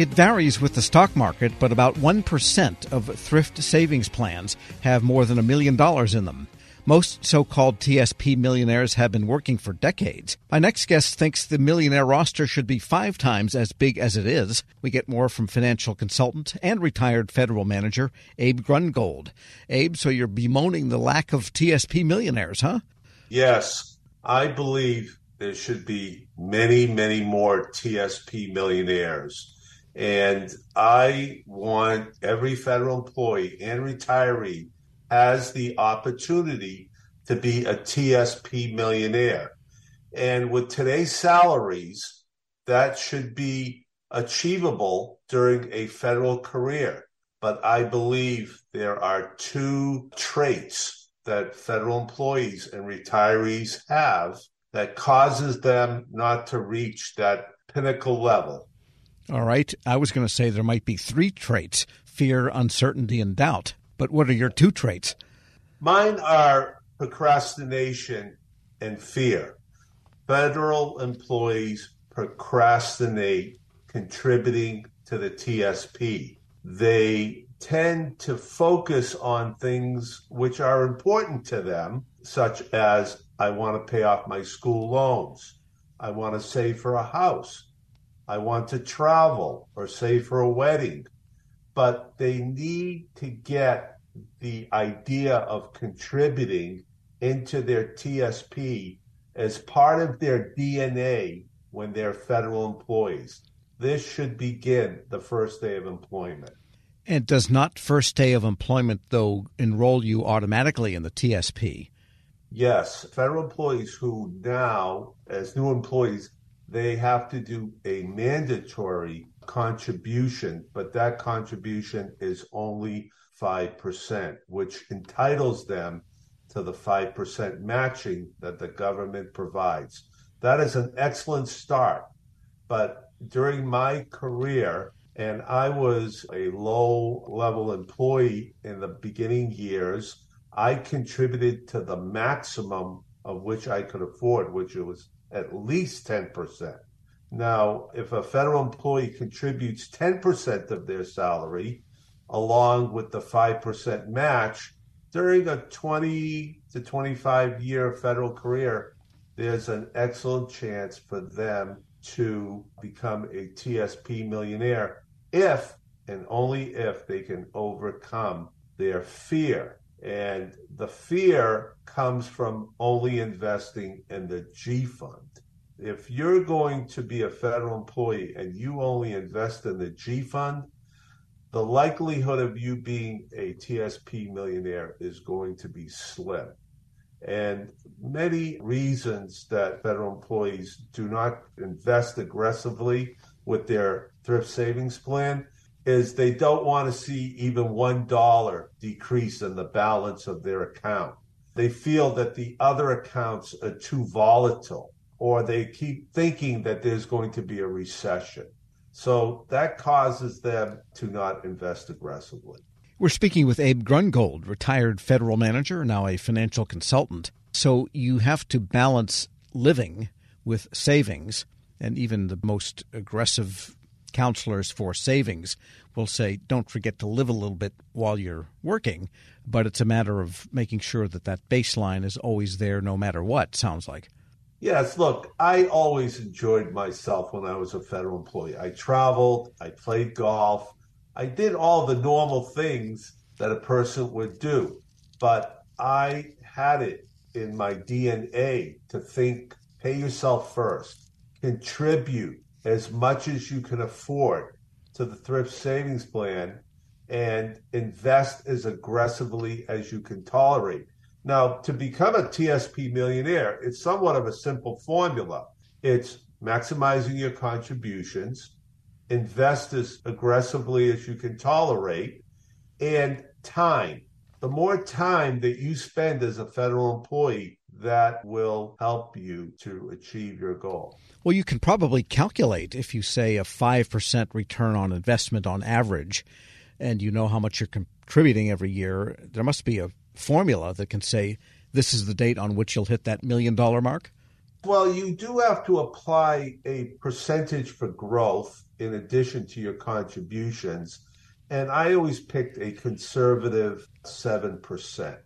It varies with the stock market, but about 1% of thrift savings plans have more than a million dollars in them. Most so called TSP millionaires have been working for decades. My next guest thinks the millionaire roster should be five times as big as it is. We get more from financial consultant and retired federal manager Abe Grungold. Abe, so you're bemoaning the lack of TSP millionaires, huh? Yes. I believe there should be many, many more TSP millionaires. And I want every federal employee and retiree has the opportunity to be a TSP millionaire. And with today's salaries, that should be achievable during a federal career. But I believe there are two traits that federal employees and retirees have that causes them not to reach that pinnacle level. All right. I was going to say there might be three traits fear, uncertainty, and doubt. But what are your two traits? Mine are procrastination and fear. Federal employees procrastinate contributing to the TSP. They tend to focus on things which are important to them, such as I want to pay off my school loans. I want to save for a house. I want to travel or save for a wedding. But they need to get the idea of contributing into their TSP as part of their DNA when they're federal employees. This should begin the first day of employment. And does not first day of employment, though, enroll you automatically in the TSP? Yes. Federal employees who now, as new employees, they have to do a mandatory contribution, but that contribution is only 5%, which entitles them to the 5% matching that the government provides. That is an excellent start. But during my career, and I was a low level employee in the beginning years, I contributed to the maximum of which I could afford, which was at least 10%. Now, if a federal employee contributes 10% of their salary, along with the 5% match, during a 20 to 25 year federal career, there's an excellent chance for them to become a TSP millionaire if and only if they can overcome their fear and the fear comes from only investing in the G fund. If you're going to be a federal employee and you only invest in the G fund, the likelihood of you being a TSP millionaire is going to be slim. And many reasons that federal employees do not invest aggressively with their thrift savings plan is they don't want to see even one dollar decrease in the balance of their account. They feel that the other accounts are too volatile, or they keep thinking that there's going to be a recession. So that causes them to not invest aggressively. We're speaking with Abe Grungold, retired federal manager, now a financial consultant. So you have to balance living with savings, and even the most aggressive counselors for savings will say, don't forget to live a little bit while you're working. But it's a matter of making sure that that baseline is always there no matter what, sounds like. Yes, look, I always enjoyed myself when I was a federal employee. I traveled, I played golf, I did all the normal things that a person would do. But I had it in my DNA to think pay yourself first, contribute, as much as you can afford to the thrift savings plan and invest as aggressively as you can tolerate. Now, to become a TSP millionaire, it's somewhat of a simple formula. It's maximizing your contributions, invest as aggressively as you can tolerate, and time. The more time that you spend as a federal employee, that will help you to achieve your goal. Well, you can probably calculate if you say a 5% return on investment on average, and you know how much you're contributing every year, there must be a formula that can say this is the date on which you'll hit that million dollar mark. Well, you do have to apply a percentage for growth in addition to your contributions. And I always picked a conservative 7%.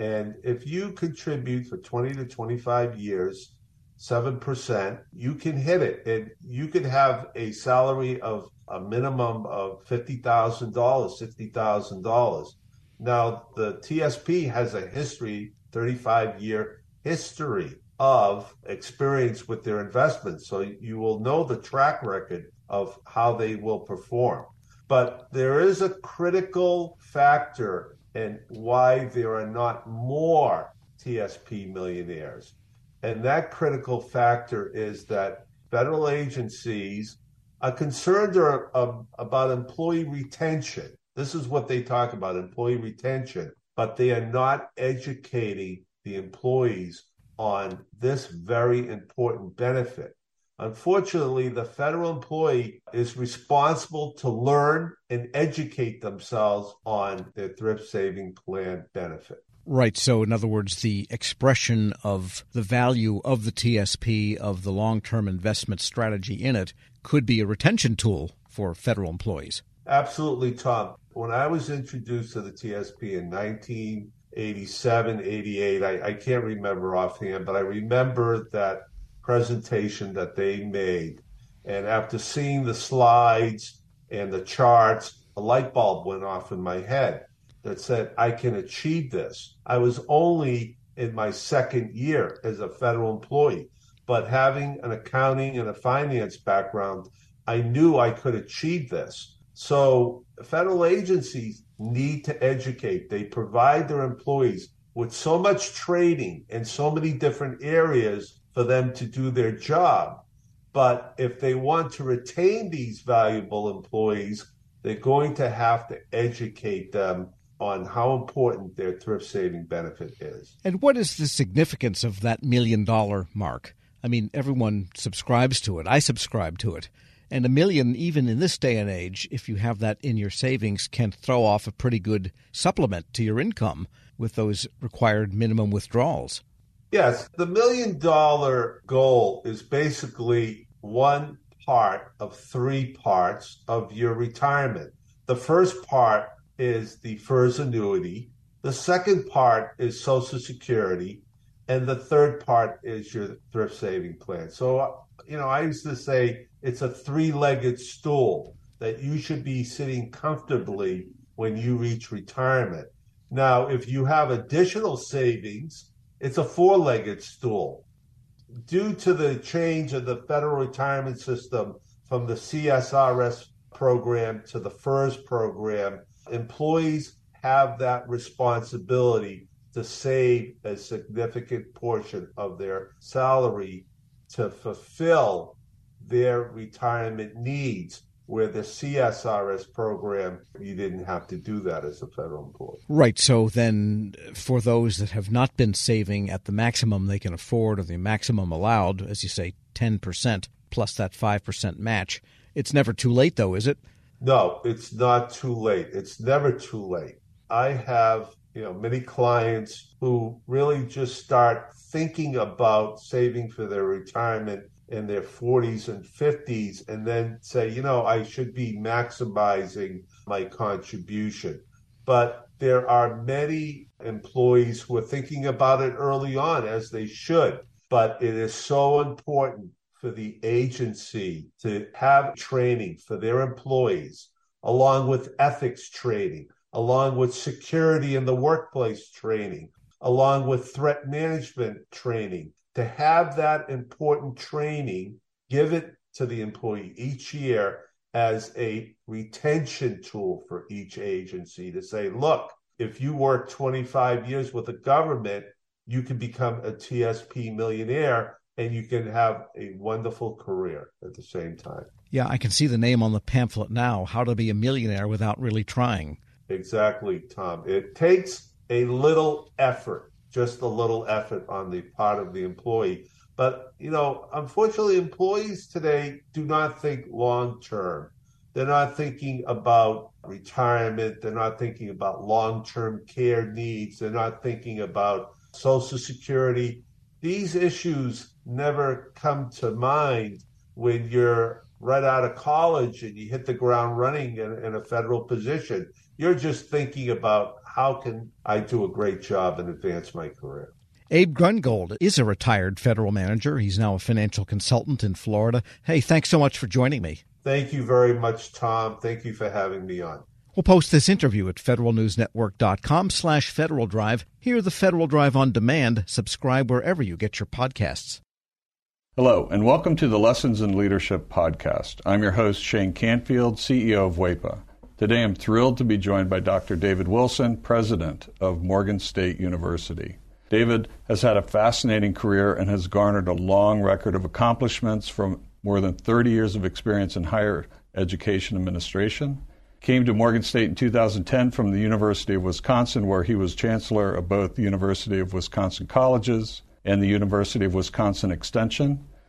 And if you contribute for 20 to 25 years, 7%, you can hit it. And you could have a salary of a minimum of $50,000, $60,000. Now, the TSP has a history, 35 year history of experience with their investments. So you will know the track record of how they will perform. But there is a critical factor in why there are not more TSP millionaires. And that critical factor is that federal agencies are concerned about employee retention. This is what they talk about employee retention, but they are not educating the employees on this very important benefit. Unfortunately, the federal employee is responsible to learn and educate themselves on their thrift saving plan benefit. Right. So, in other words, the expression of the value of the TSP, of the long term investment strategy in it, could be a retention tool for federal employees. Absolutely, Tom. When I was introduced to the TSP in 1987, 88, I, I can't remember offhand, but I remember that presentation that they made. And after seeing the slides and the charts, a light bulb went off in my head that said, I can achieve this. I was only in my second year as a federal employee, but having an accounting and a finance background, I knew I could achieve this. So federal agencies need to educate. They provide their employees with so much training in so many different areas for them to do their job. But if they want to retain these valuable employees, they're going to have to educate them on how important their thrift saving benefit is. And what is the significance of that million dollar mark? I mean, everyone subscribes to it. I subscribe to it. And a million, even in this day and age, if you have that in your savings, can throw off a pretty good supplement to your income with those required minimum withdrawals. Yes, the million dollar goal is basically one part of three parts of your retirement. The first part is the FERS annuity, the second part is Social Security, and the third part is your thrift saving plan. So, you know, I used to say it's a three legged stool that you should be sitting comfortably when you reach retirement. Now, if you have additional savings, it's a four legged stool. Due to the change of the federal retirement system from the CSRS program to the FERS program, employees have that responsibility to save a significant portion of their salary to fulfill their retirement needs where the CSRS program, you didn't have to do that as a federal employee. Right. So then, for those that have not been saving at the maximum they can afford or the maximum allowed, as you say, 10% plus that 5% match, it's never too late, though, is it? No, it's not too late. It's never too late. I have you know many clients who really just start thinking about saving for their retirement in their 40s and 50s and then say, you know, I should be maximizing my contribution. But there are many employees who are thinking about it early on, as they should. But it is so important for the agency to have training for their employees, along with ethics training, along with security in the workplace training, along with threat management training, to have that important training, give it to the employee each year as a retention tool for each agency to say, look, if you work 25 years with the government, you can become a TSP millionaire and you can have a wonderful career at the same time. Yeah, I can see the name on the pamphlet now How to Be a Millionaire Without Really Trying. Exactly, Tom. It takes a little effort just a little effort on the part of the employee. But, you know, unfortunately, employees today do not think long term. They're not thinking about retirement. They're not thinking about long term care needs. They're not thinking about Social Security. These issues never come to mind when you're right out of college and you hit the ground running in, in a federal position. You're just thinking about how can I do a great job and advance my career. Abe Grungold is a retired federal manager. He's now a financial consultant in Florida. Hey, thanks so much for joining me. Thank you very much, Tom. Thank you for having me on. We'll post this interview at federalnewsnetwork.com slash Federal Drive. Hear the Federal Drive on demand. Subscribe wherever you get your podcasts. Hello, and welcome to the Lessons in Leadership podcast. I'm your host, Shane Canfield, CEO of WEPA. Today I'm thrilled to be joined by Dr. David Wilson, president of Morgan State University. David has had a fascinating career and has garnered a long record of accomplishments from more than 30 years of experience in higher education administration. Came to Morgan State in 2010 from the University of Wisconsin, where he was chancellor of both the University of Wisconsin Colleges and the University of Wisconsin Extension.